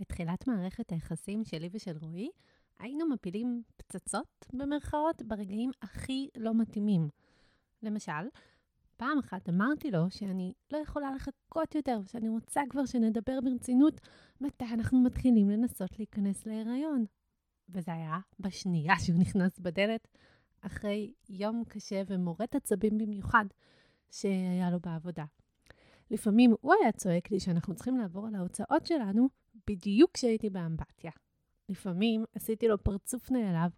בתחילת מערכת היחסים שלי ושל רועי, היינו מפילים פצצות, במרכאות, ברגעים הכי לא מתאימים. למשל, פעם אחת אמרתי לו שאני לא יכולה לחכות יותר, ושאני רוצה כבר שנדבר ברצינות מתי אנחנו מתחילים לנסות להיכנס להיריון. וזה היה בשנייה שהוא נכנס בדלת, אחרי יום קשה ומורט עצבים במיוחד שהיה לו בעבודה. לפעמים הוא היה צועק לי שאנחנו צריכים לעבור על ההוצאות שלנו בדיוק כשהייתי באמבטיה. לפעמים עשיתי לו פרצוף נעלב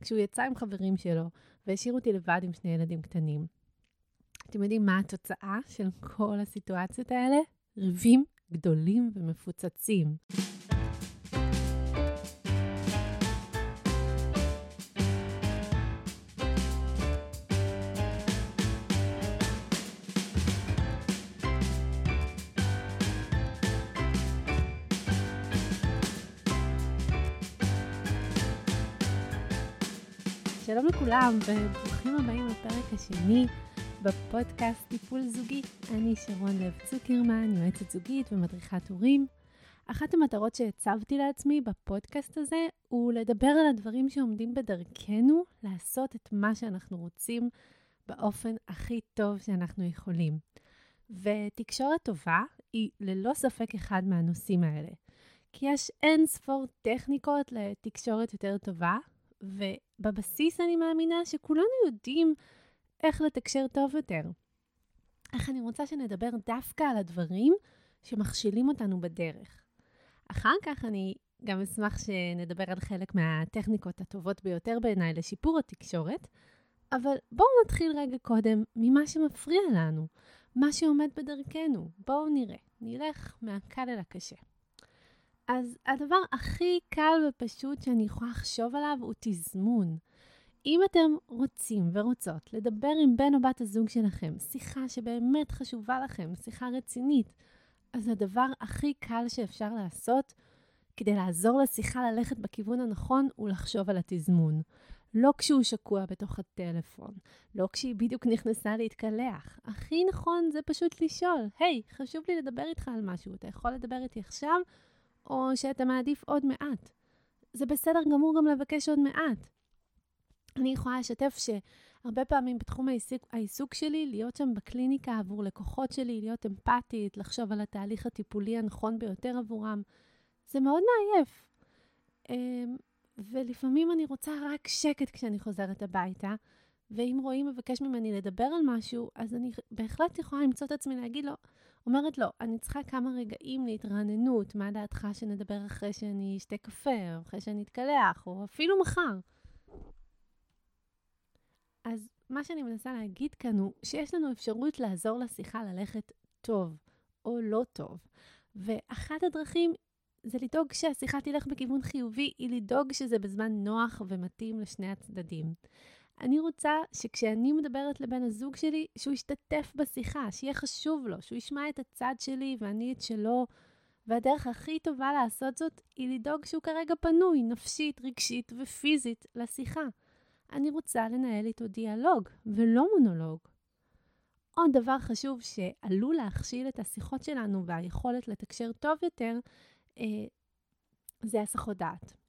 כשהוא יצא עם חברים שלו והשאיר אותי לבד עם שני ילדים קטנים. אתם יודעים מה התוצאה של כל הסיטואציות האלה? ריבים גדולים ומפוצצים. שלום לכולם וברוכים הבאים לפרק השני בפודקאסט טיפול זוגי. אני שרון לב צוקרמן, יועצת זוגית ומדריכת הורים. אחת המטרות שהצבתי לעצמי בפודקאסט הזה הוא לדבר על הדברים שעומדים בדרכנו לעשות את מה שאנחנו רוצים באופן הכי טוב שאנחנו יכולים. ותקשורת טובה היא ללא ספק אחד מהנושאים האלה. כי יש אין ספור טכניקות לתקשורת יותר טובה, ובבסיס אני מאמינה שכולנו יודעים איך לתקשר טוב יותר. איך אני רוצה שנדבר דווקא על הדברים שמכשילים אותנו בדרך. אחר כך אני גם אשמח שנדבר על חלק מהטכניקות הטובות ביותר בעיניי לשיפור התקשורת, אבל בואו נתחיל רגע קודם ממה שמפריע לנו, מה שעומד בדרכנו. בואו נראה, נלך מהקל אל הקשה. אז הדבר הכי קל ופשוט שאני יכולה לחשוב עליו הוא תזמון. אם אתם רוצים ורוצות לדבר עם בן או בת הזוג שלכם, שיחה שבאמת חשובה לכם, שיחה רצינית, אז הדבר הכי קל שאפשר לעשות כדי לעזור לשיחה ללכת בכיוון הנכון הוא לחשוב על התזמון. לא כשהוא שקוע בתוך הטלפון, לא כשהיא בדיוק נכנסה להתקלח. הכי נכון זה פשוט לשאול, היי, hey, חשוב לי לדבר איתך על משהו, אתה יכול לדבר איתי עכשיו? או שאתה מעדיף עוד מעט. זה בסדר גמור גם לבקש עוד מעט. אני יכולה לשתף שהרבה פעמים בתחום העיסוק, העיסוק שלי, להיות שם בקליניקה עבור לקוחות שלי, להיות אמפתית, לחשוב על התהליך הטיפולי הנכון ביותר עבורם, זה מאוד מעייף. אמ, ולפעמים אני רוצה רק שקט כשאני חוזרת הביתה, ואם רועי מבקש ממני לדבר על משהו, אז אני בהחלט יכולה למצוא את עצמי להגיד לו, אומרת לו, אני צריכה כמה רגעים להתרעננות, מה דעתך שנדבר אחרי שאני אשתה קפה, או אחרי שאני אתקלח, או אפילו מחר. אז מה שאני מנסה להגיד כאן הוא שיש לנו אפשרות לעזור לשיחה ללכת טוב או לא טוב. ואחת הדרכים זה לדאוג שהשיחה תלך בכיוון חיובי, היא לדאוג שזה בזמן נוח ומתאים לשני הצדדים. אני רוצה שכשאני מדברת לבן הזוג שלי, שהוא ישתתף בשיחה, שיהיה חשוב לו, שהוא ישמע את הצד שלי ואני את שלו. והדרך הכי טובה לעשות זאת היא לדאוג שהוא כרגע פנוי, נפשית, רגשית ופיזית, לשיחה. אני רוצה לנהל איתו דיאלוג, ולא מונולוג. עוד דבר חשוב שעלול להכשיל את השיחות שלנו והיכולת לתקשר טוב יותר, אה, זה הסחות דעת.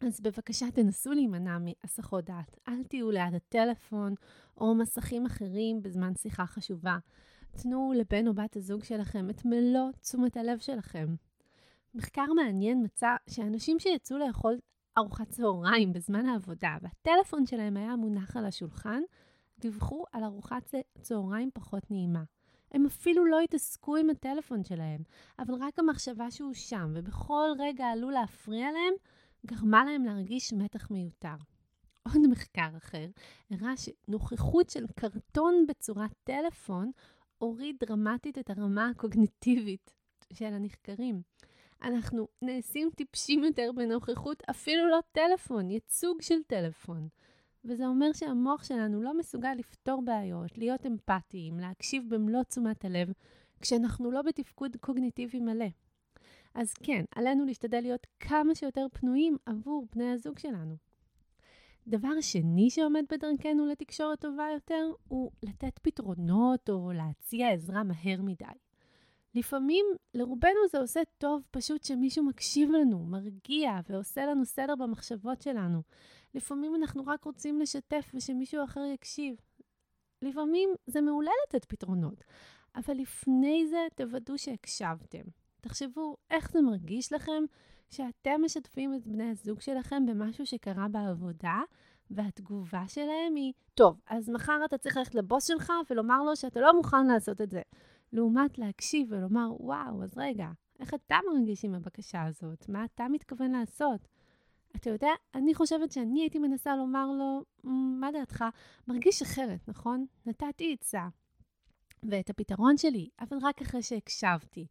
אז בבקשה תנסו להימנע מהסחות דעת. אל תהיו ליד הטלפון או מסכים אחרים בזמן שיחה חשובה. תנו לבן או בת הזוג שלכם את מלוא תשומת הלב שלכם. מחקר מעניין מצא שאנשים שיצאו לאכול ארוחת צהריים בזמן העבודה והטלפון שלהם היה מונח על השולחן, דיווחו על ארוחת צהריים פחות נעימה. הם אפילו לא התעסקו עם הטלפון שלהם, אבל רק המחשבה שהוא שם ובכל רגע עלול להפריע להם, גרמה להם להרגיש מתח מיותר. עוד מחקר אחר הראה שנוכחות של קרטון בצורת טלפון הוריד דרמטית את הרמה הקוגניטיבית של הנחקרים. אנחנו נעשים טיפשים יותר בנוכחות אפילו לא טלפון, ייצוג של טלפון. וזה אומר שהמוח שלנו לא מסוגל לפתור בעיות, להיות אמפתיים, להקשיב במלוא תשומת הלב, כשאנחנו לא בתפקוד קוגניטיבי מלא. אז כן, עלינו להשתדל להיות כמה שיותר פנויים עבור בני הזוג שלנו. דבר שני שעומד בדרכנו לתקשורת טובה יותר, הוא לתת פתרונות או להציע עזרה מהר מדי. לפעמים לרובנו זה עושה טוב פשוט שמישהו מקשיב לנו, מרגיע ועושה לנו סדר במחשבות שלנו. לפעמים אנחנו רק רוצים לשתף ושמישהו אחר יקשיב. לפעמים זה מעולה לתת פתרונות, אבל לפני זה תוודאו שהקשבתם. תחשבו איך זה מרגיש לכם שאתם משתפים את בני הזוג שלכם במשהו שקרה בעבודה, והתגובה שלהם היא, טוב, אז מחר אתה צריך ללכת לבוס שלך ולומר לו שאתה לא מוכן לעשות את זה. לעומת להקשיב ולומר, וואו, אז רגע, איך אתה מרגיש עם הבקשה הזאת? מה אתה מתכוון לעשות? אתה יודע, אני חושבת שאני הייתי מנסה לומר לו, מה דעתך? מרגיש אחרת, נכון? נתתי עצה. ואת הפתרון שלי, אבל רק אחרי שהקשבתי,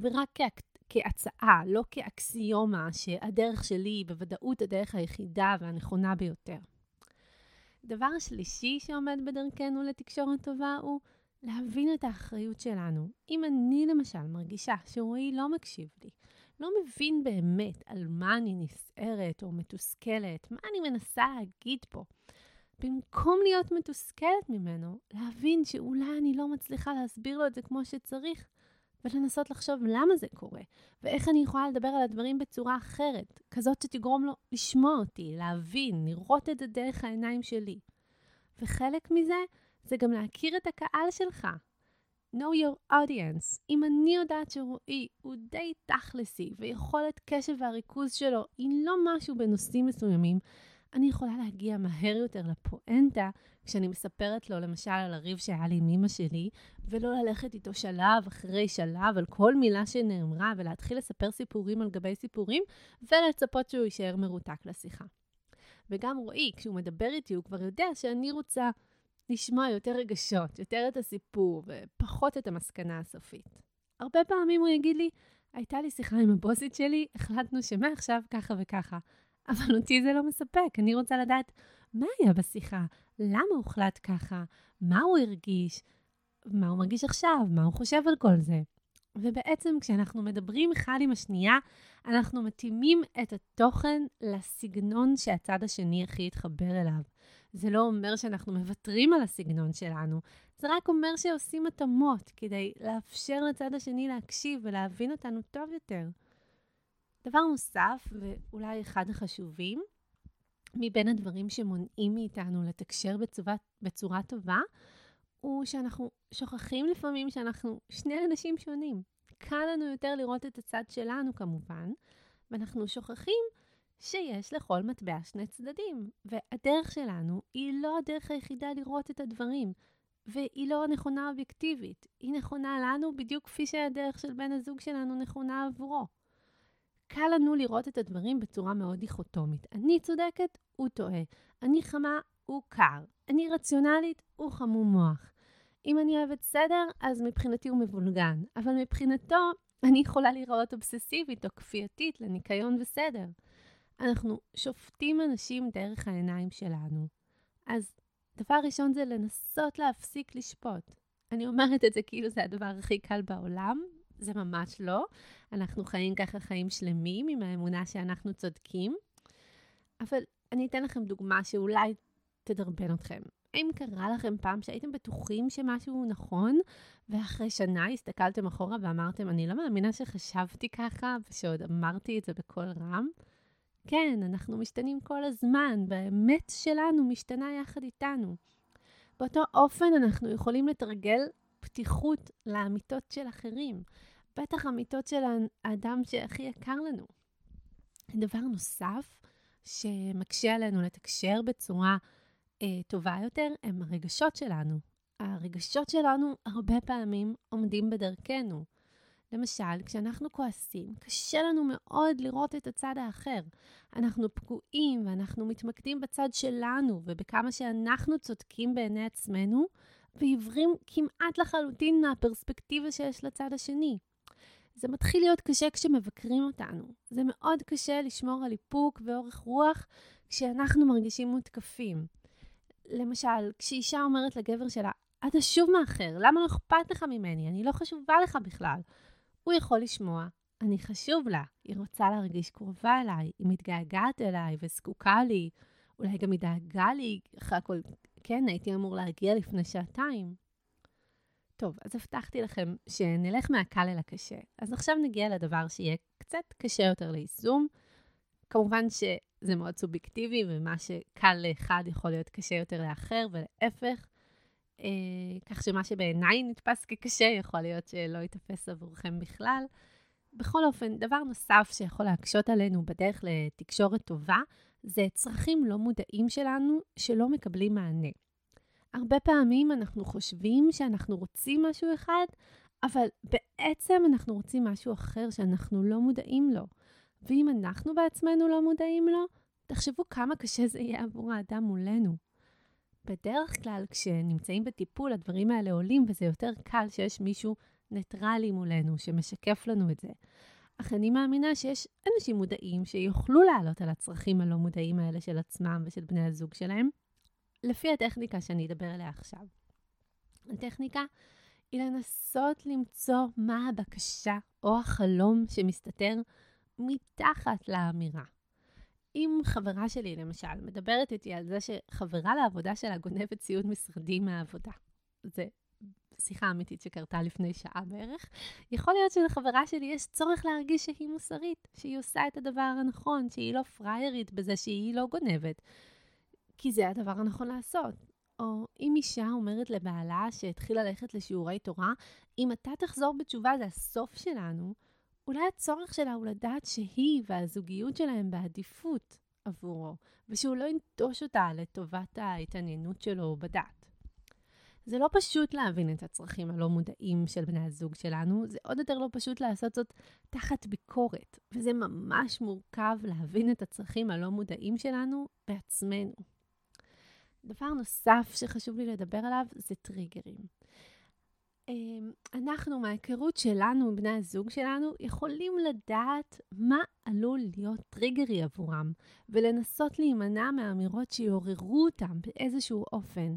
ורק כ- כהצעה, לא כאקסיומה, שהדרך שלי היא בוודאות הדרך היחידה והנכונה ביותר. דבר שלישי שעומד בדרכנו לתקשורת טובה הוא להבין את האחריות שלנו. אם אני למשל מרגישה שרועי לא מקשיב לי, לא מבין באמת על מה אני נסערת או מתוסכלת, מה אני מנסה להגיד פה, במקום להיות מתוסכלת ממנו, להבין שאולי אני לא מצליחה להסביר לו את זה כמו שצריך, ולנסות לחשוב למה זה קורה, ואיך אני יכולה לדבר על הדברים בצורה אחרת, כזאת שתגרום לו לשמוע אותי, להבין, לראות את זה דרך העיניים שלי. וחלק מזה זה גם להכיר את הקהל שלך. know your audience. אם אני יודעת שרועי הוא די תכלסי, ויכולת קשב והריכוז שלו היא לא משהו בנושאים מסוימים, אני יכולה להגיע מהר יותר לפואנטה כשאני מספרת לו למשל על הריב שהיה לי עם אמא שלי, ולא ללכת איתו שלב אחרי שלב על כל מילה שנאמרה, ולהתחיל לספר סיפורים על גבי סיפורים, ולצפות שהוא יישאר מרותק לשיחה. וגם רועי, כשהוא מדבר איתי, הוא כבר יודע שאני רוצה לשמוע יותר רגשות, יותר את הסיפור, ופחות את המסקנה הסופית. הרבה פעמים הוא יגיד לי, הייתה לי שיחה עם הבוסית שלי, החלטנו שמעכשיו ככה וככה. אבל אותי זה לא מספק, אני רוצה לדעת מה היה בשיחה, למה הוחלט ככה, מה הוא הרגיש, מה הוא מרגיש עכשיו, מה הוא חושב על כל זה. ובעצם כשאנחנו מדברים אחד עם השנייה, אנחנו מתאימים את התוכן לסגנון שהצד השני הכי יתחבר אליו. זה לא אומר שאנחנו מוותרים על הסגנון שלנו, זה רק אומר שעושים התאמות כדי לאפשר לצד השני להקשיב ולהבין אותנו טוב יותר. דבר נוסף, ואולי אחד החשובים, מבין הדברים שמונעים מאיתנו לתקשר בצורה, בצורה טובה, הוא שאנחנו שוכחים לפעמים שאנחנו שני אנשים שונים. קל לנו יותר לראות את הצד שלנו כמובן, ואנחנו שוכחים שיש לכל מטבע שני צדדים, והדרך שלנו היא לא הדרך היחידה לראות את הדברים, והיא לא נכונה אובייקטיבית. היא נכונה לנו בדיוק כפי שהדרך של בן הזוג שלנו נכונה עבורו. קל לנו לראות את הדברים בצורה מאוד דיכוטומית. אני צודקת, הוא טועה. אני חמה, הוא קר. אני רציונלית, הוא חמום מוח. אם אני אוהבת סדר, אז מבחינתי הוא מבולגן. אבל מבחינתו, אני יכולה להיראות אובססיבית או כפייתית לניקיון וסדר. אנחנו שופטים אנשים דרך העיניים שלנו. אז דבר ראשון זה לנסות להפסיק לשפוט. אני אומרת את זה כאילו זה הדבר הכי קל בעולם, זה ממש לא. אנחנו חיים ככה חיים שלמים עם האמונה שאנחנו צודקים. אבל אני אתן לכם דוגמה שאולי תדרבן אתכם. האם קרה לכם פעם שהייתם בטוחים שמשהו נכון, ואחרי שנה הסתכלתם אחורה ואמרתם, אני לא מאמינה שחשבתי ככה, ושעוד אמרתי את זה בקול רם? כן, אנחנו משתנים כל הזמן, והאמת שלנו משתנה יחד איתנו. באותו אופן אנחנו יכולים לתרגל פתיחות לאמיתות של אחרים, בטח אמיתות של האדם שהכי יקר לנו. דבר נוסף שמקשה עלינו לתקשר בצורה אה, טובה יותר הם הרגשות שלנו. הרגשות שלנו הרבה פעמים עומדים בדרכנו. למשל, כשאנחנו כועסים, קשה לנו מאוד לראות את הצד האחר. אנחנו פגועים ואנחנו מתמקדים בצד שלנו ובכמה שאנחנו צודקים בעיני עצמנו, ועיוורים כמעט לחלוטין מהפרספקטיבה שיש לצד השני. זה מתחיל להיות קשה כשמבקרים אותנו. זה מאוד קשה לשמור על איפוק ואורך רוח כשאנחנו מרגישים מותקפים. למשל, כשאישה אומרת לגבר שלה, אתה שוב מאחר, למה לא אכפת לך ממני? אני לא חשובה לך בכלל. הוא יכול לשמוע, אני חשוב לה, היא רוצה להרגיש קרובה אליי, היא מתגעגעת אליי וזקוקה לי, אולי גם היא דאגה לי, אחרי הכל, כן, הייתי אמור להגיע לפני שעתיים. טוב, אז הבטחתי לכם שנלך מהקל אל הקשה. אז עכשיו נגיע לדבר שיהיה קצת קשה יותר ליישום. כמובן שזה מאוד סובייקטיבי, ומה שקל לאחד יכול להיות קשה יותר לאחר, ולהפך. אה, כך שמה שבעיניי נתפס כקשה, יכול להיות שלא ייתפס עבורכם בכלל. בכל אופן, דבר נוסף שיכול להקשות עלינו בדרך לתקשורת טובה, זה צרכים לא מודעים שלנו שלא מקבלים מענה. הרבה פעמים אנחנו חושבים שאנחנו רוצים משהו אחד, אבל בעצם אנחנו רוצים משהו אחר שאנחנו לא מודעים לו. ואם אנחנו בעצמנו לא מודעים לו, תחשבו כמה קשה זה יהיה עבור האדם מולנו. בדרך כלל, כשנמצאים בטיפול, הדברים האלה עולים, וזה יותר קל שיש מישהו ניטרלי מולנו, שמשקף לנו את זה. אך אני מאמינה שיש אנשים מודעים שיוכלו לעלות על הצרכים הלא מודעים האלה של עצמם ושל בני הזוג שלהם, לפי הטכניקה שאני אדבר עליה עכשיו. הטכניקה היא לנסות למצוא מה הבקשה או החלום שמסתתר מתחת לאמירה. אם חברה שלי, למשל, מדברת איתי על זה שחברה לעבודה שלה גונבת ציוד משרדי מהעבודה, זה שיחה אמיתית שקרתה לפני שעה בערך, יכול להיות שלחברה שלי יש צורך להרגיש שהיא מוסרית, שהיא עושה את הדבר הנכון, שהיא לא פריירית בזה שהיא לא גונבת, כי זה הדבר הנכון לעשות. או אם אישה אומרת לבעלה שהתחיל ללכת לשיעורי תורה, אם אתה תחזור בתשובה זה הסוף שלנו, אולי הצורך שלה הוא לדעת שהיא והזוגיות שלהם בעדיפות עבורו, ושהוא לא ינטוש אותה לטובת ההתעניינות שלו בדת. זה לא פשוט להבין את הצרכים הלא מודעים של בני הזוג שלנו, זה עוד יותר לא פשוט לעשות זאת תחת ביקורת, וזה ממש מורכב להבין את הצרכים הלא מודעים שלנו בעצמנו. דבר נוסף שחשוב לי לדבר עליו זה טריגרים. אמ, אנחנו, מההיכרות שלנו עם בני הזוג שלנו, יכולים לדעת מה עלול להיות טריגרי עבורם, ולנסות להימנע מאמירות שיעוררו אותם באיזשהו אופן.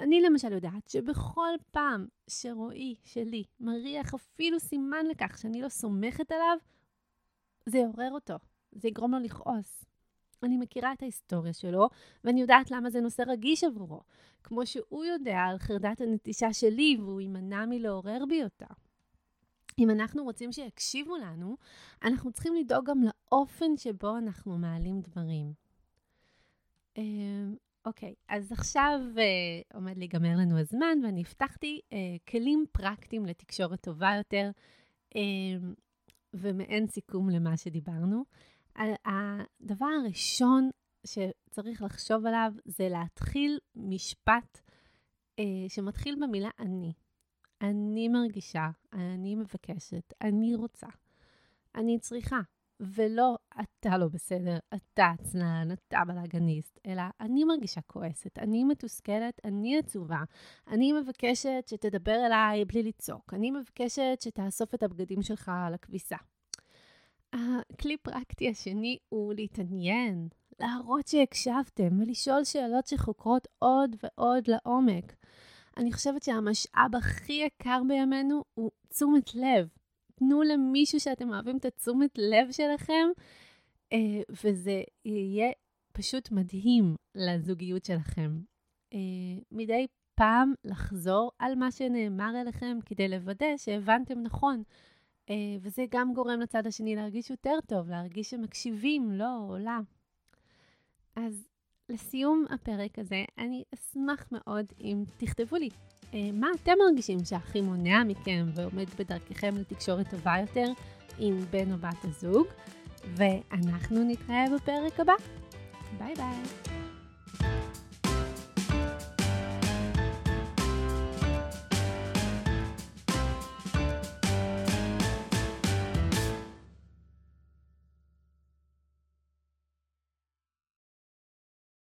אני למשל יודעת שבכל פעם שרועי שלי מריח אפילו סימן לכך שאני לא סומכת עליו, זה יעורר אותו, זה יגרום לו לכעוס. אני מכירה את ההיסטוריה שלו, ואני יודעת למה זה נושא רגיש עבורו. כמו שהוא יודע על חרדת הנטישה שלי, והוא יימנע מלעורר בי אותה. אם אנחנו רוצים שיקשיבו לנו, אנחנו צריכים לדאוג גם לאופן שבו אנחנו מעלים דברים. אוקיי, okay, אז עכשיו uh, עומד להיגמר לנו הזמן, ואני הבטחתי uh, כלים פרקטיים לתקשורת טובה יותר, uh, ומעין סיכום למה שדיברנו. הדבר הראשון שצריך לחשוב עליו זה להתחיל משפט uh, שמתחיל במילה אני. אני מרגישה, אני מבקשת, אני רוצה, אני צריכה. ולא אתה לא בסדר, אתה עצלן, אתה בלאגניסט, אלא אני מרגישה כועסת, אני מתוסכלת, אני עצובה, אני מבקשת שתדבר אליי בלי לצעוק, אני מבקשת שתאסוף את הבגדים שלך על הכביסה. הכלי פרקטי השני הוא להתעניין, להראות שהקשבתם ולשאול שאלות שחוקרות עוד ועוד לעומק. אני חושבת שהמשאב הכי יקר בימינו הוא תשומת לב. תנו למישהו שאתם אוהבים את התשומת לב שלכם, אה, וזה יהיה פשוט מדהים לזוגיות שלכם. אה, מדי פעם לחזור על מה שנאמר אליכם כדי לוודא שהבנתם נכון. אה, וזה גם גורם לצד השני להרגיש יותר טוב, להרגיש שמקשיבים לא, או לה. אז לסיום הפרק הזה, אני אשמח מאוד אם תכתבו לי מה אתם מרגישים שהכי מונע מכם ועומד בדרככם לתקשורת טובה יותר עם בן או בת הזוג, ואנחנו נתראה בפרק הבא. ביי ביי.